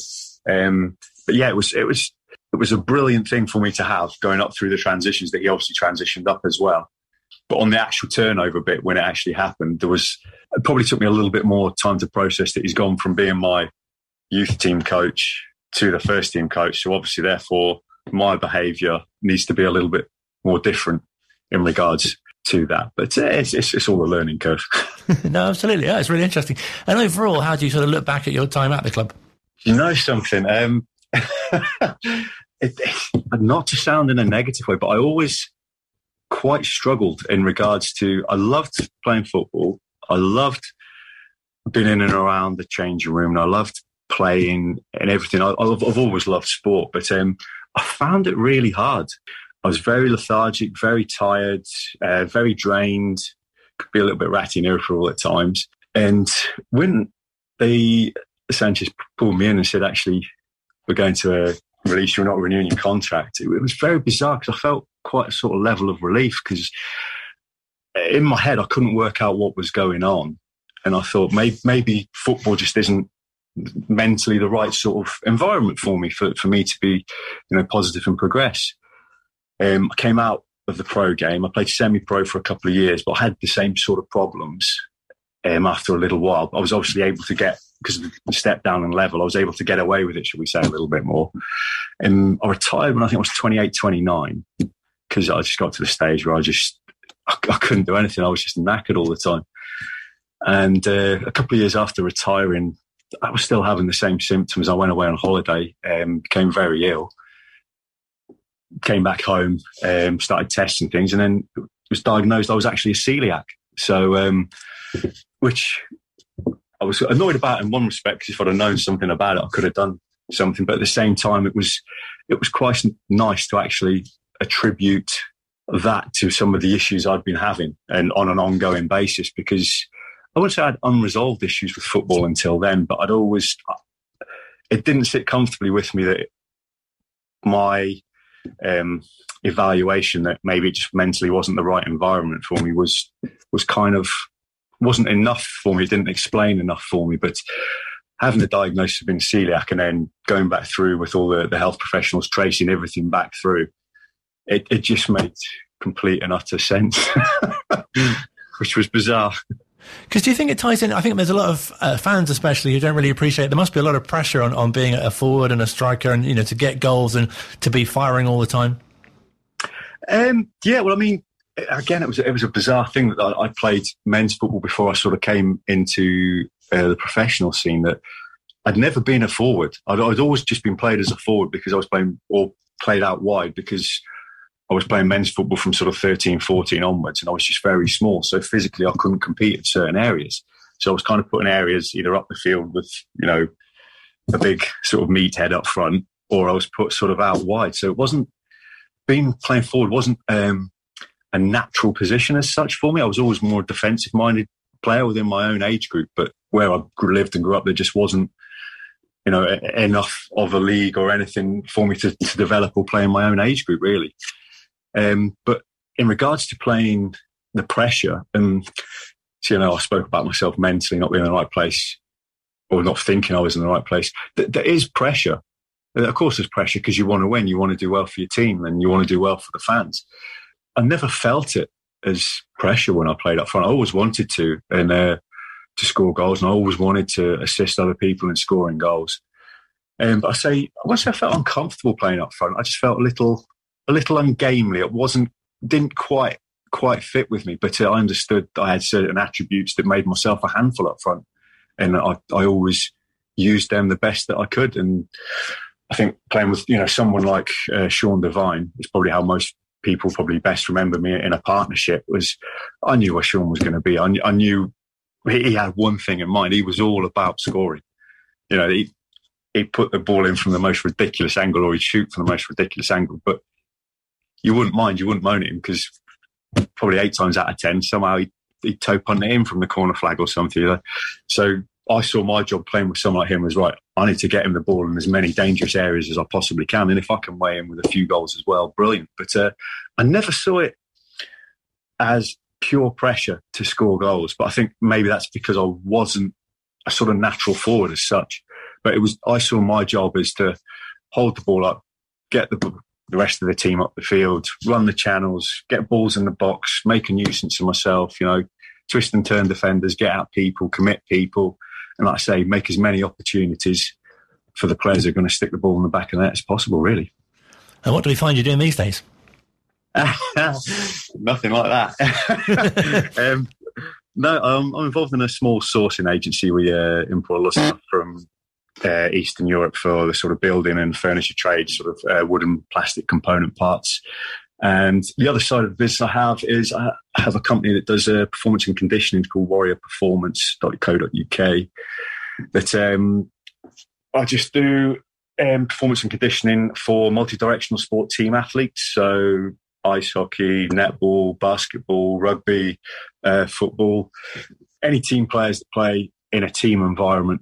Um, but yeah, it was it was it was a brilliant thing for me to have going up through the transitions that he obviously transitioned up as well. But on the actual turnover bit, when it actually happened, there was, it probably took me a little bit more time to process that he's gone from being my youth team coach to the first team coach. So obviously, therefore, my behaviour needs to be a little bit more different in regards to that. But uh, it's, it's, it's, all a learning curve. no, absolutely. Yeah, it's really interesting. And overall, how do you sort of look back at your time at the club? You know something? Um, it, not to sound in a negative way, but I always quite struggled in regards to I loved playing football. I loved being in and around the changing room. And I loved playing and everything. I, have I've always loved sport, but um, I found it really hard. I was very lethargic, very tired, uh, very drained, could be a little bit ratty and irritable at times. And when they Sanchez pulled me in and said, actually, we're going to uh, release you, we're not renewing your contract, it, it was very bizarre because I felt quite a sort of level of relief because in my head, I couldn't work out what was going on. And I thought maybe, maybe football just isn't mentally the right sort of environment for me, for, for me to be, you know, positive and progress. Um, I came out of the pro game. I played semi-pro for a couple of years, but I had the same sort of problems um, after a little while. I was obviously able to get, because of the step down in level, I was able to get away with it, should we say, a little bit more. And I retired when I think I was 28, 29, because I just got to the stage where I just, I, I, couldn't do anything. I was just knackered all the time. And uh, a couple of years after retiring, I was still having the same symptoms. I went away on holiday, um, became very ill, came back home, um, started testing things, and then was diagnosed I was actually a celiac. So, um, which I was annoyed about in one respect because if I'd have known something about it, I could have done something. But at the same time, it was it was quite nice to actually attribute that to some of the issues I'd been having and on an ongoing basis because I wouldn't say I had unresolved issues with football until then, but I'd always, it didn't sit comfortably with me that my um, evaluation that maybe it just mentally wasn't the right environment for me was, was kind of, wasn't enough for me. It didn't explain enough for me, but having the diagnosis of being celiac and then going back through with all the, the health professionals, tracing everything back through, it, it just made complete and utter sense, which was bizarre. Because do you think it ties in? I think there's a lot of uh, fans, especially, who don't really appreciate. There must be a lot of pressure on, on being a forward and a striker, and you know, to get goals and to be firing all the time. Um, yeah, well, I mean, again, it was it was a bizarre thing that I, I played men's football before I sort of came into uh, the professional scene. That I'd never been a forward. I'd, I'd always just been played as a forward because I was playing or played out wide because I was playing men's football from sort of 13, 14 onwards, and I was just very small. So physically, I couldn't compete in certain areas. So I was kind of putting areas either up the field with, you know, a big sort of meathead up front, or I was put sort of out wide. So it wasn't being playing forward wasn't um, a natural position as such for me. I was always more defensive minded player within my own age group, but where I lived and grew up, there just wasn't you know enough of a league or anything for me to, to develop or play in my own age group really. Um, but in regards to playing the pressure, and you know, I spoke about myself mentally not being in the right place or not thinking I was in the right place. Th- there is pressure. Of course, there's pressure because you want to win, you want to do well for your team, and you want to do well for the fans. I never felt it as pressure when I played up front. I always wanted to, and uh, to score goals, and I always wanted to assist other people in scoring goals. Um, but I say, once I felt uncomfortable playing up front, I just felt a little a little ungamely. It wasn't didn't quite quite fit with me, but I understood I had certain attributes that made myself a handful up front, and I, I always used them the best that I could. And I think playing with you know someone like uh, Sean Devine is probably how most people probably best remember me in a partnership. Was I knew where Sean was going to be. I, I knew he had one thing in mind. He was all about scoring. You know, he he put the ball in from the most ridiculous angle, or he'd shoot from the most ridiculous angle, but you wouldn't mind, you wouldn't moan at him because probably eight times out of ten, somehow he, he'd toe punt it in from the corner flag or something. So I saw my job playing with someone like him was right. I need to get him the ball in as many dangerous areas as I possibly can, and if I can weigh in with a few goals as well, brilliant. But uh, I never saw it as pure pressure to score goals. But I think maybe that's because I wasn't a sort of natural forward as such. But it was I saw my job as to hold the ball up, get the the rest of the team up the field, run the channels, get balls in the box, make a nuisance of myself, you know, twist and turn defenders, get out people, commit people, and like I say, make as many opportunities for the players who are going to stick the ball in the back of the net as possible, really. And what do we find you doing these days? Nothing like that. um, no, um, I'm involved in a small sourcing agency. We uh, import a lot of stuff from uh, Eastern Europe for the sort of building and furniture trade, sort of uh, wooden plastic component parts. And the other side of the business I have is I have a company that does uh, performance and conditioning called warriorperformance.co.uk that um, I just do um, performance and conditioning for multi-directional sport team athletes. So ice hockey, netball, basketball, rugby, uh, football. any team players that play in a team environment,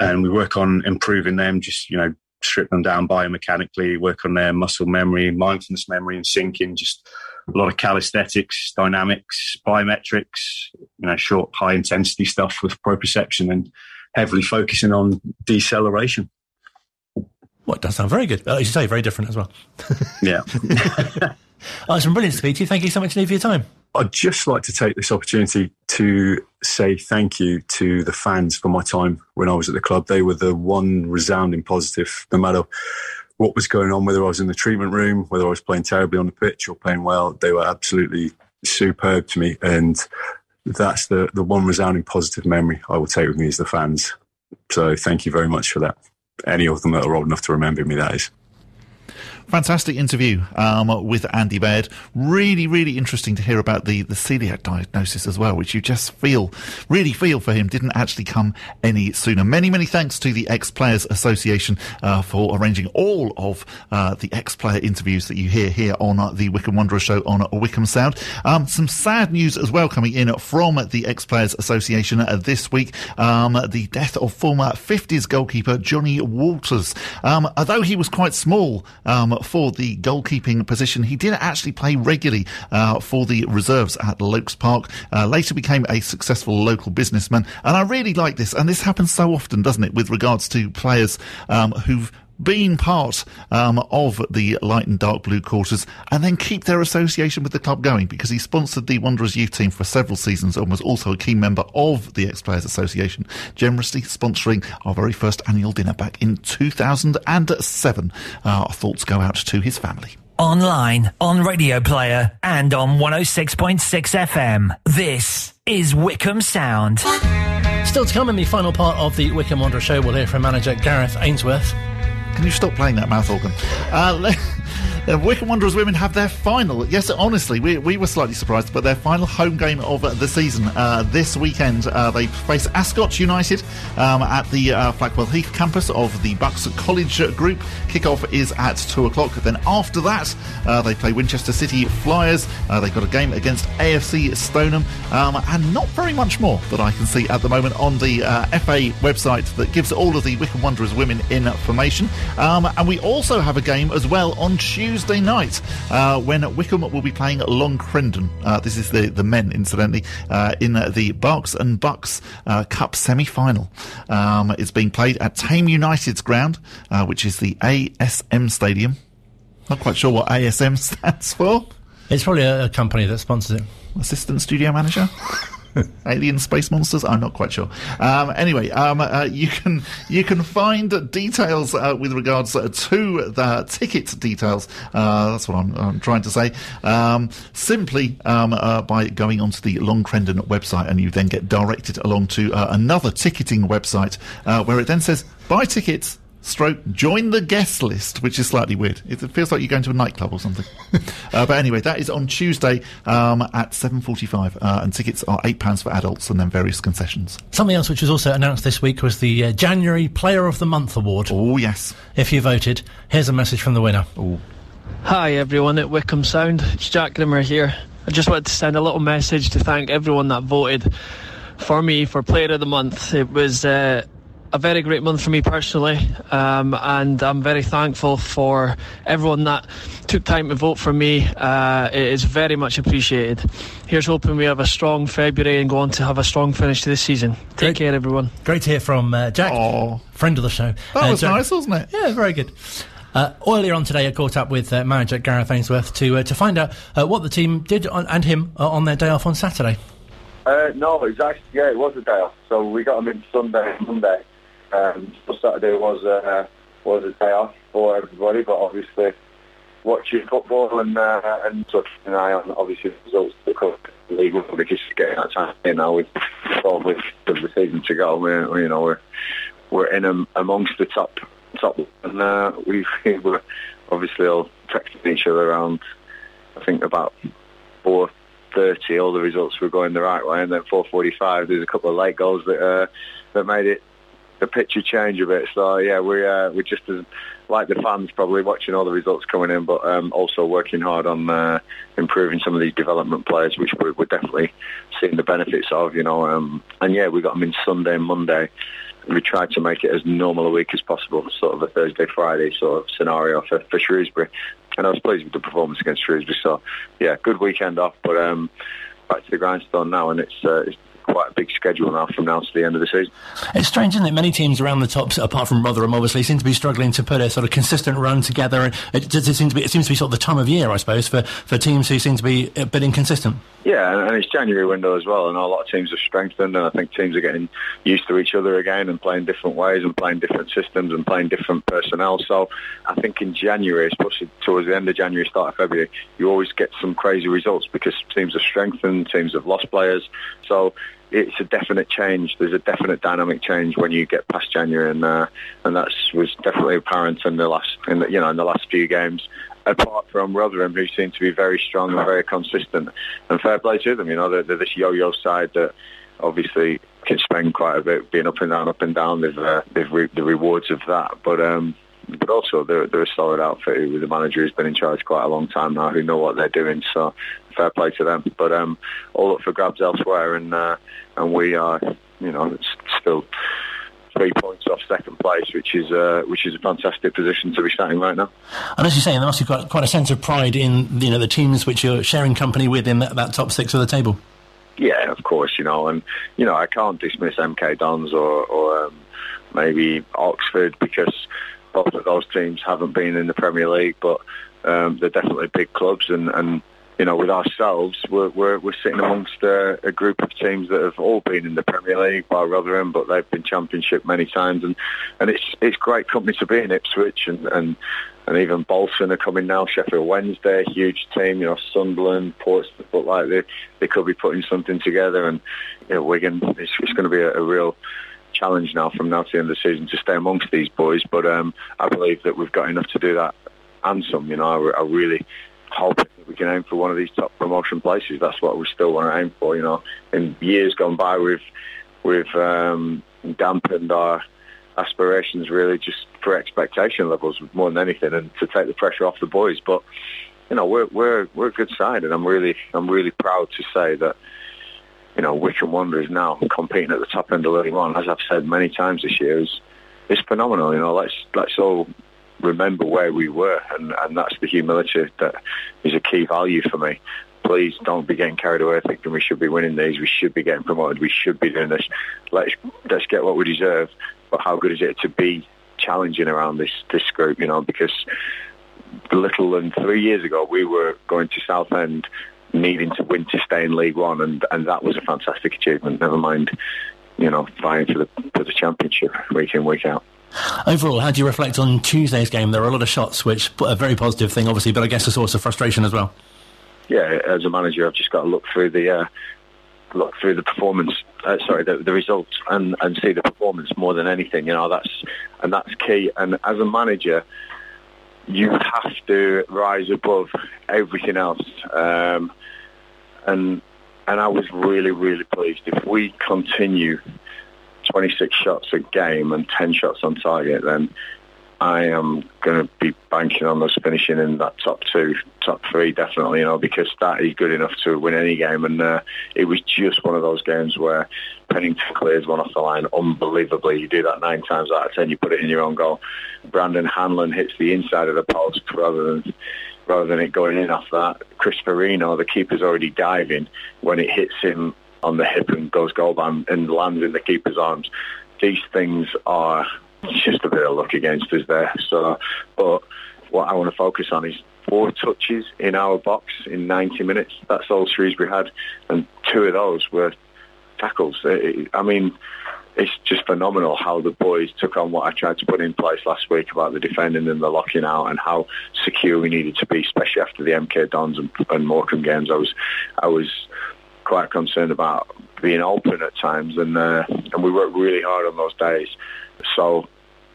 and we work on improving them. Just you know, strip them down biomechanically, work on their muscle memory, mindfulness memory, and syncing. Just a lot of calisthenics, dynamics, biometrics. You know, short, high intensity stuff with proprioception and heavily focusing on deceleration. Well, it does sound very good. As you say, very different as well. yeah. oh, it's been brilliant to speak to you. Thank you so much, Lee, for your time. I'd just like to take this opportunity to say thank you to the fans for my time when I was at the club. They were the one resounding positive, no matter what was going on, whether I was in the treatment room, whether I was playing terribly on the pitch or playing well. They were absolutely superb to me. And that's the, the one resounding positive memory I will take with me is the fans. So thank you very much for that any of them that are old enough to remember me, that is fantastic interview um, with Andy Baird. Really, really interesting to hear about the, the celiac diagnosis as well, which you just feel, really feel for him didn't actually come any sooner. Many, many thanks to the Ex Players Association uh, for arranging all of uh, the ex player interviews that you hear here on uh, the Wycombe Wanderer show on Wycombe Sound. Um, some sad news as well coming in from the Ex Players Association uh, this week. Um, the death of former 50s goalkeeper Johnny Walters. Um, although he was quite small, for the goalkeeping position. He did actually play regularly uh, for the reserves at Loakes Park. Uh, later became a successful local businessman, and I really like this. And this happens so often, doesn't it, with regards to players um, who've been part um, of the light and dark blue quarters and then keep their association with the club going because he sponsored the Wanderers youth team for several seasons and was also a key member of the Ex Players Association, generously sponsoring our very first annual dinner back in 2007. Our thoughts go out to his family. Online, on Radio Player, and on 106.6 FM. This is Wycombe Sound. Still to come in the final part of the Wycombe Wanderer show, we'll hear from manager Gareth Ainsworth. Can you stop playing that mouth organ? Uh, Uh, Wycombe Wanderers women have their final. Yes, honestly, we, we were slightly surprised, but their final home game of the season uh, this weekend. Uh, they face Ascot United um, at the uh, Flackwell Heath campus of the Bucks College group. Kickoff is at two o'clock. Then after that, uh, they play Winchester City Flyers. Uh, they've got a game against AFC Stoneham, um, and not very much more that I can see at the moment on the FA website that gives all of the Wycombe Wanderers women information. Um, and we also have a game as well on Tuesday. Night uh, when Wycombe will be playing Long Crendon. Uh, this is the, the men, incidentally, uh, in the Berks and Bucks uh, Cup semi final. Um, it's being played at Thame United's ground, uh, which is the ASM Stadium. Not quite sure what ASM stands for. It's probably a, a company that sponsors it. Assistant studio manager? Alien space monsters? I'm not quite sure. Um, anyway, um, uh, you can you can find details uh, with regards to the ticket details. Uh, that's what I'm, I'm, trying to say. Um, simply um, uh, by going onto the Long Crendon website, and you then get directed along to uh, another ticketing website uh, where it then says buy tickets stroke join the guest list, which is slightly weird. It feels like you're going to a nightclub or something. uh, but anyway, that is on Tuesday um, at 7.45 uh, and tickets are £8 for adults and then various concessions. Something else which was also announced this week was the uh, January Player of the Month award. Oh, yes. If you voted, here's a message from the winner. Ooh. Hi everyone at Wycombe Sound, it's Jack Grimmer here. I just wanted to send a little message to thank everyone that voted for me for Player of the Month. It was uh, a very great month for me personally, um, and I'm very thankful for everyone that took time to vote for me. Uh, it is very much appreciated. Here's hoping we have a strong February and go on to have a strong finish to this season. Take great, care, everyone. Great to hear from uh, Jack, Aww. friend of the show. That uh, was Jack, nice, wasn't it? Yeah, very good. Uh, earlier on today, I caught up with uh, manager Gareth Ainsworth to uh, to find out uh, what the team did on, and him uh, on their day off on Saturday. Uh, no, it was actually yeah, it was a day off. So we got them in Sunday, Monday, um, so Saturday was uh, was a day off for everybody, but obviously watching football and uh, and keeping an eye on obviously the results of the league we're just getting that time in now with with the season to go. We're, you know we're we're in um, amongst the top top and uh, we were obviously all texting each other around. I think about four thirty, all the results were going the right way, and then four forty-five. There's a couple of late goals that uh, that made it the picture change a bit. So yeah, we uh, we're just as like the fans probably watching all the results coming in, but um, also working hard on uh, improving some of these development players, which we're, we're definitely seeing the benefits of. You know, um, and yeah, we got them in Sunday and Monday. We tried to make it as normal a week as possible, sort of a Thursday, Friday sort of scenario for, for Shrewsbury. And I was pleased with the performance against Shrewsbury. So, yeah, good weekend off, but um, back to the grindstone now, and it's, uh, it's quite a big schedule now from now to the end of the season. It's strange, isn't it? Many teams around the top, apart from Rotherham, obviously, seem to be struggling to put a sort of consistent run together. And it, it, seems to be, it seems to be sort of the time of year, I suppose, for, for teams who seem to be a bit inconsistent. Yeah, and it's January window as well, and a lot of teams have strengthened, and I think teams are getting used to each other again and playing different ways and playing different systems and playing different personnel. So I think in January, especially towards the end of January, start of February, you always get some crazy results because teams have strengthened, teams have lost players. So it's a definite change. There's a definite dynamic change when you get past January, and uh, and that was definitely apparent in the last, in the, you know, in the last few games. Apart from Rotherham, who seem to be very strong and very consistent, and fair play to them. You know, they're, they're this yo-yo side that obviously can spend quite a bit being up and down, up and down. They've uh, they've reaped the rewards of that, but um, but also they're, they're a solid outfit with a manager who's been in charge quite a long time now, who know what they're doing. So fair play to them. But um, all up for grabs elsewhere, and uh, and we are, you know, still three points off second place, which is uh, which is a fantastic position to be starting right now. And as you say, there must be quite, quite a sense of pride in you know the teams which you're sharing company with in that, that top six of the table. Yeah, of course, you know, and you know I can't dismiss MK Dons or, or um, maybe Oxford because both of those teams haven't been in the Premier League, but um, they're definitely big clubs, and, and you know, with ourselves, we're, we're, we're sitting amongst a, a, group of teams that have all been in the Premier League, by Rotherham, but they've been Championship many times, and, and it's it's great company to be in Ipswich, and, and and even Bolton are coming now. Sheffield Wednesday, huge team. You know, Sunderland, Portsmouth, but like they they could be putting something together, and you know, Wigan. It's, it's going to be a, a real challenge now from now to the end of the season to stay amongst these boys. But um, I believe that we've got enough to do that and some. You know, I, I really hope that we can aim for one of these top promotion places. That's what we still want to aim for. You know, in years gone by, we've we've um, dampened our aspirations really just for expectation levels more than anything, and to take the pressure off the boys. But you know, we're we're we're a good side, and I'm really I'm really proud to say that you know, Wycombe Wanderers now competing at the top end of League One, as I've said many times this year, is is phenomenal. You know, let's let's all remember where we were, and, and that's the humility that is a key value for me. Please don't be getting carried away thinking we should be winning these, we should be getting promoted, we should be doing this. Let's let's get what we deserve. But how good is it to be challenging around this this group? You know, because little than three years ago we were going to Southend needing to win to stay in League One, and, and that was a fantastic achievement. Never mind, you know, vying for the for the championship week in week out. Overall, how do you reflect on Tuesday's game? There were a lot of shots, which a very positive thing, obviously, but I guess a source of frustration as well. Yeah, as a manager, I've just got to look through the uh, look through the performance. Uh, sorry, the, the results and, and see the performance more than anything. You know, that's and that's key. And as a manager, you have to rise above everything else. Um, and and I was really, really pleased. If we continue 26 shots a game and 10 shots on target, then I am going to be banking on us finishing in that top two, top three, definitely, you know, because that is good enough to win any game. And uh, it was just one of those games where Pennington clears one off the line unbelievably. You do that nine times out of ten, you put it in your own goal. Brandon Hanlon hits the inside of the post rather than rather than it going in off that. Chris Forino, the keeper's already diving when it hits him on the hip and goes goalbound and lands in the keeper's arms. These things are just a bit of luck against us there. So, but what I want to focus on is four touches in our box in 90 minutes. That's all Shrewsbury had, and two of those were tackles. I mean, it's just phenomenal how the boys took on what I tried to put in place last week about the defending and the locking out and how secure we needed to be, especially after the MK Dons and, and Morecambe games. I was, I was quite concerned about being open at times, and uh, and we worked really hard on those days. So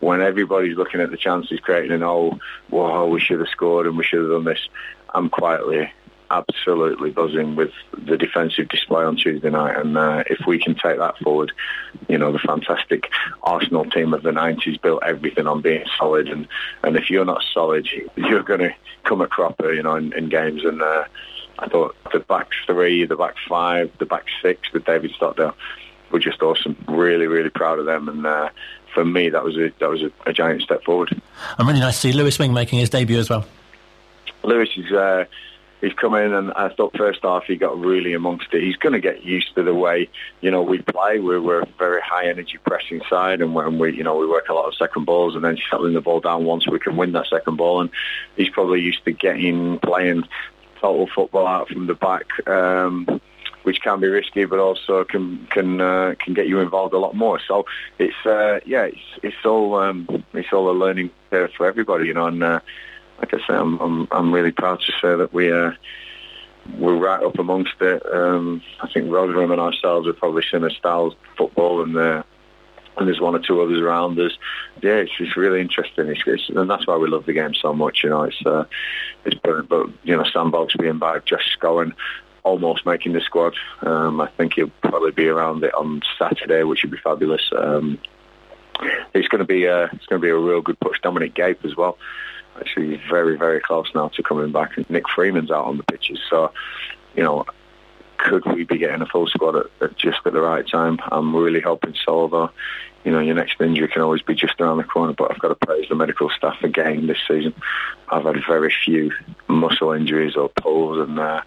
when everybody's looking at the chances creating and oh, whoa, we should have scored and we should have done this, I'm quietly absolutely buzzing with the defensive display on Tuesday night, and uh, if we can take that forward, you know, the fantastic Arsenal team of the '90s built everything on being solid, and and if you're not solid, you're going to come a cropper, you know, in, in games, and. Uh, I thought the back three, the back five, the back six with David Stockdale were just awesome. Really, really proud of them, and uh, for me, that was a that was a, a, giant step forward. And really nice to see Lewis Wing making his debut as well. Lewis is. Uh, he's come in and I thought first half he got really amongst it. He's going to get used to the way, you know, we play. We're, we're a very high energy pressing side and when we, you know, we work a lot of second balls and then settling the ball down once we can win that second ball. And he's probably used to getting, playing total football out from the back. Um, which can be risky, but also can can uh, can get you involved a lot more. So it's uh, yeah, it's it's all um, it's all a learning curve for everybody, you know. And uh, like I say, I'm, I'm I'm really proud to say that we uh, we're right up amongst it. Um, I think Rotherham and ourselves are probably similar styles football, and uh, and there's one or two others around us. Yeah, it's, it's really interesting, it's, it's, and that's why we love the game so much. You know, it's uh, it's brilliant. But you know, Sam being back, Josh Scowen almost making the squad. Um, I think he'll probably be around it on Saturday, which would be fabulous. Um, it's going to be a, it's going to be a real good push. Dominic Gape as well. Actually, very very close now to coming back. And Nick Freeman's out on the pitches, so you know could we be getting a full squad at, at, just at the right time? I'm really hoping so, though. You know, your next injury can always be just around the corner, but I've got to praise the medical staff again this season. I've had very few muscle injuries or pulls, and uh,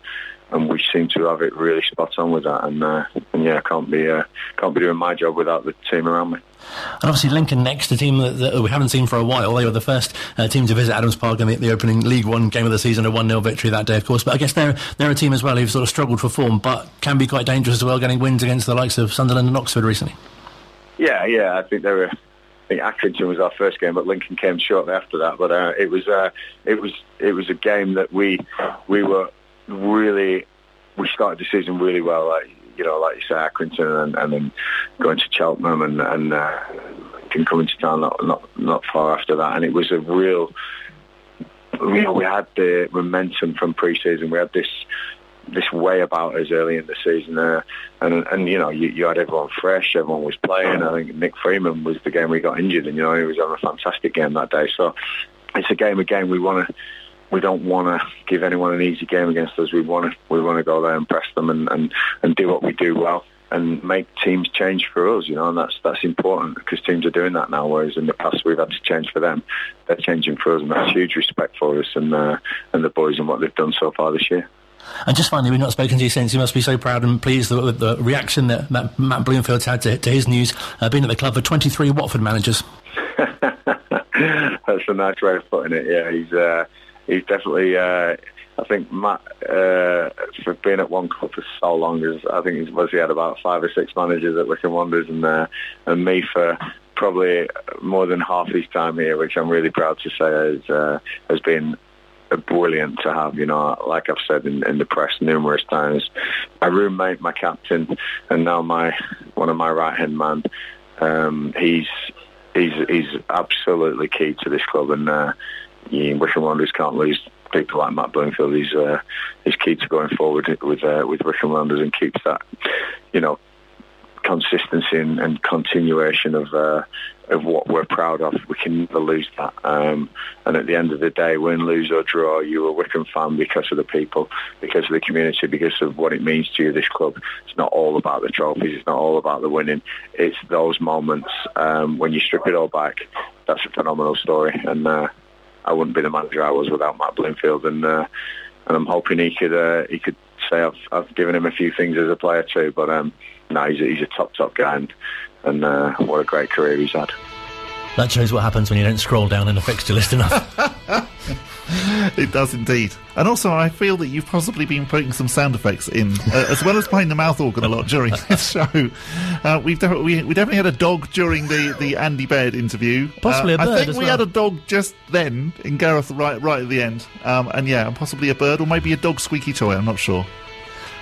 and we seem to have it really spot on with that. And, uh, and yeah, I can't be uh, can't be doing my job without the team around me. And obviously Lincoln next, a team that, that, we haven't seen for a while. They were the first uh, team to visit Adams Park in the, the, opening League One game of the season, a 1-0 victory that day, of course. But I guess they're, they're a team as well who've sort of struggled for form, but can be quite dangerous as well, getting wins against the likes of Sunderland and Oxford recently. Yeah, yeah, I think they were... I think Accrington was our first game, but Lincoln came shortly after that. But uh, it was uh, it was it was a game that we we were really we started the season really well. Like, you know, like you say, Accrington, and, and then going to Cheltenham, and, and uh, can come into town not, not not far after that. And it was a real, you know, we had the momentum from pre-season. We had this this way about us early in the season, uh, and and you know, you, you had everyone fresh, everyone was playing. I think Nick Freeman was the game we got injured, and you know, he was having a fantastic game that day. So it's a game again we want to we don't want to give anyone an easy game against us. We want to we want to go there and press them and, and, and do what we do well and make teams change for us. You know, and that's that's important because teams are doing that now. Whereas in the past we've had to change for them, they're changing for us, and that's huge respect for us and uh, and the boys and what they've done so far this year. And just finally, we've not spoken to you since. You must be so proud and pleased with the reaction that Matt, Matt Bloomfield's had to, to his news, uh, being at the club for 23 Watford managers. That's a nice way of putting it. Yeah, he's uh, he's definitely. Uh, I think Matt, uh, for being at one club for so long, is I think he's was he had about five or six managers at Wycombe Wanderers, and uh, and me for probably more than half his time here, which I'm really proud to say has uh, has been brilliant to have. You know, like I've said in, in the press numerous times, my roommate, my captain, and now my one of my right hand man. Um, he's he's he's absolutely key to this club, and uh, yeah, Wycombe Wanderers can't lose people like Matt Bloomfield. He's uh, he's key to going forward with uh, with Wycombe Wanderers and keeps that, you know, consistency and, and continuation of uh, of what we're proud of. We can never lose that. Um, and at the end of the day, win, lose or draw, you're a Wycombe fan because of the people, because of the community, because of what it means to you, this club. It's not all about the trophies. It's not all about the winning. It's those moments um, when you strip it all back. That's a phenomenal story. And uh, I wouldn't be the manager I was without Matt Bloomfield, and uh, and I'm hoping he could uh, he could say I've I've given him a few things as a player too. But um, no, he's a, he's a top top guy, and, and uh, what a great career he's had. That shows what happens when you don't scroll down in the fixture list enough. it does indeed. And also, I feel that you've possibly been putting some sound effects in, uh, as well as playing the mouth organ a lot during this show. Uh, we've de- we, we definitely had a dog during the, the Andy Baird interview. Possibly uh, a bird. I think we well. had a dog just then in Gareth right right at the end. Um, and yeah, and possibly a bird or maybe a dog squeaky toy. I'm not sure.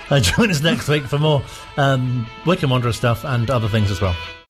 Uh, join us next week for more um, Wycombe Wanderer stuff and other things as well.